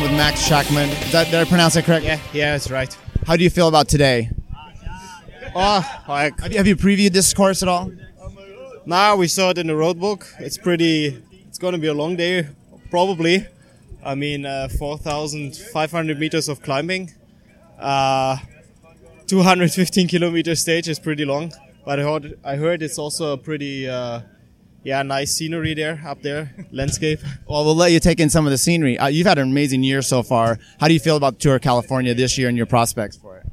Max Schachmann. Is that, did I pronounce that correct? Yeah, yeah, that's right. How do you feel about today? Oh, like Have you, have you previewed this course at all? now we saw it in the road book. It's pretty. It's going to be a long day, probably. I mean, uh, 4,500 meters of climbing. Uh, 215 kilometer stage is pretty long, but I heard I heard it's also a pretty. Uh, yeah, nice scenery there up there, landscape. Well, we'll let you take in some of the scenery. Uh, you've had an amazing year so far. How do you feel about Tour of California this year and your prospects for it?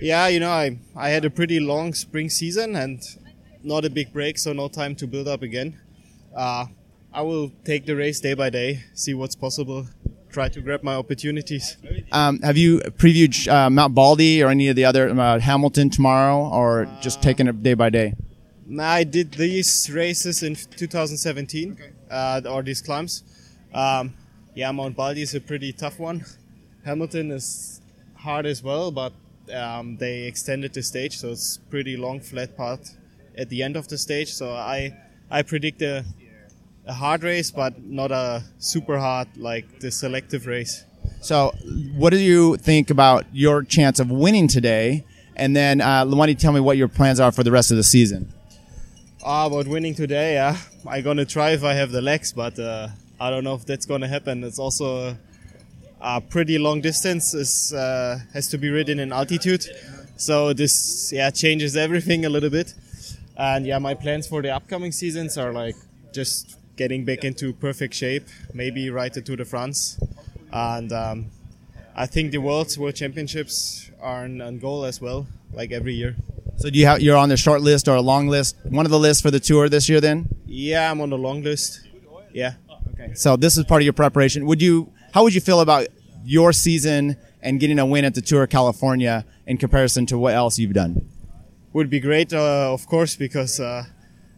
Yeah, you know, I I had a pretty long spring season and not a big break, so no time to build up again. Uh, I will take the race day by day, see what's possible, try to grab my opportunities. Um, have you previewed uh, Mount Baldy or any of the other uh, Hamilton tomorrow, or just taking it day by day? Nah, I did these races in 2017, uh, or these climbs. Um, yeah, Mount Baldy is a pretty tough one. Hamilton is hard as well, but um, they extended the stage, so it's pretty long flat part at the end of the stage. So I I predict a, a hard race, but not a super hard like the selective race. So, what do you think about your chance of winning today? And then, uh, why don't you tell me what your plans are for the rest of the season? Ah, about winning today, yeah. I'm gonna try if I have the legs, but uh, I don't know if that's gonna happen. It's also a pretty long distance. Is uh, has to be ridden in altitude, so this yeah changes everything a little bit. And yeah, my plans for the upcoming seasons are like just getting back into perfect shape, maybe ride the Tour de France, and um, I think the World's World Championships are on goal as well, like every year. So, do you have you're on the short list or a long list? One of the lists for the tour this year, then. Yeah, I'm on the long list. Yeah. Okay. So, this is part of your preparation. Would you? How would you feel about your season and getting a win at the Tour of California in comparison to what else you've done? would be great, uh, of course, because uh,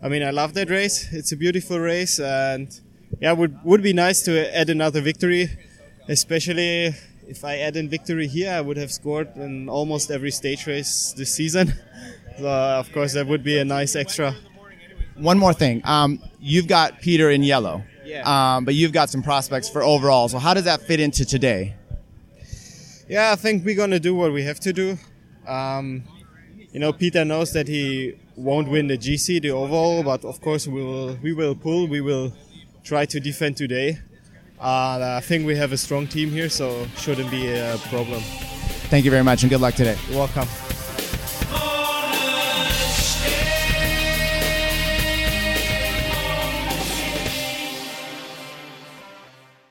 I mean I love that race. It's a beautiful race, and yeah, would would be nice to add another victory, especially if I add in victory here. I would have scored in almost every stage race this season. so of course, that would be a nice extra. One more thing. Um, you've got Peter in yellow, Yeah. um, but you've got some prospects for overall. So, how does that fit into today? Yeah, I think we're gonna do what we have to do. Um, you know, Peter knows that he won't win the GC, the overall, but of course we will. We will pull. We will try to defend today. Uh, I think we have a strong team here, so shouldn't be a problem. Thank you very much, and good luck today. You're welcome.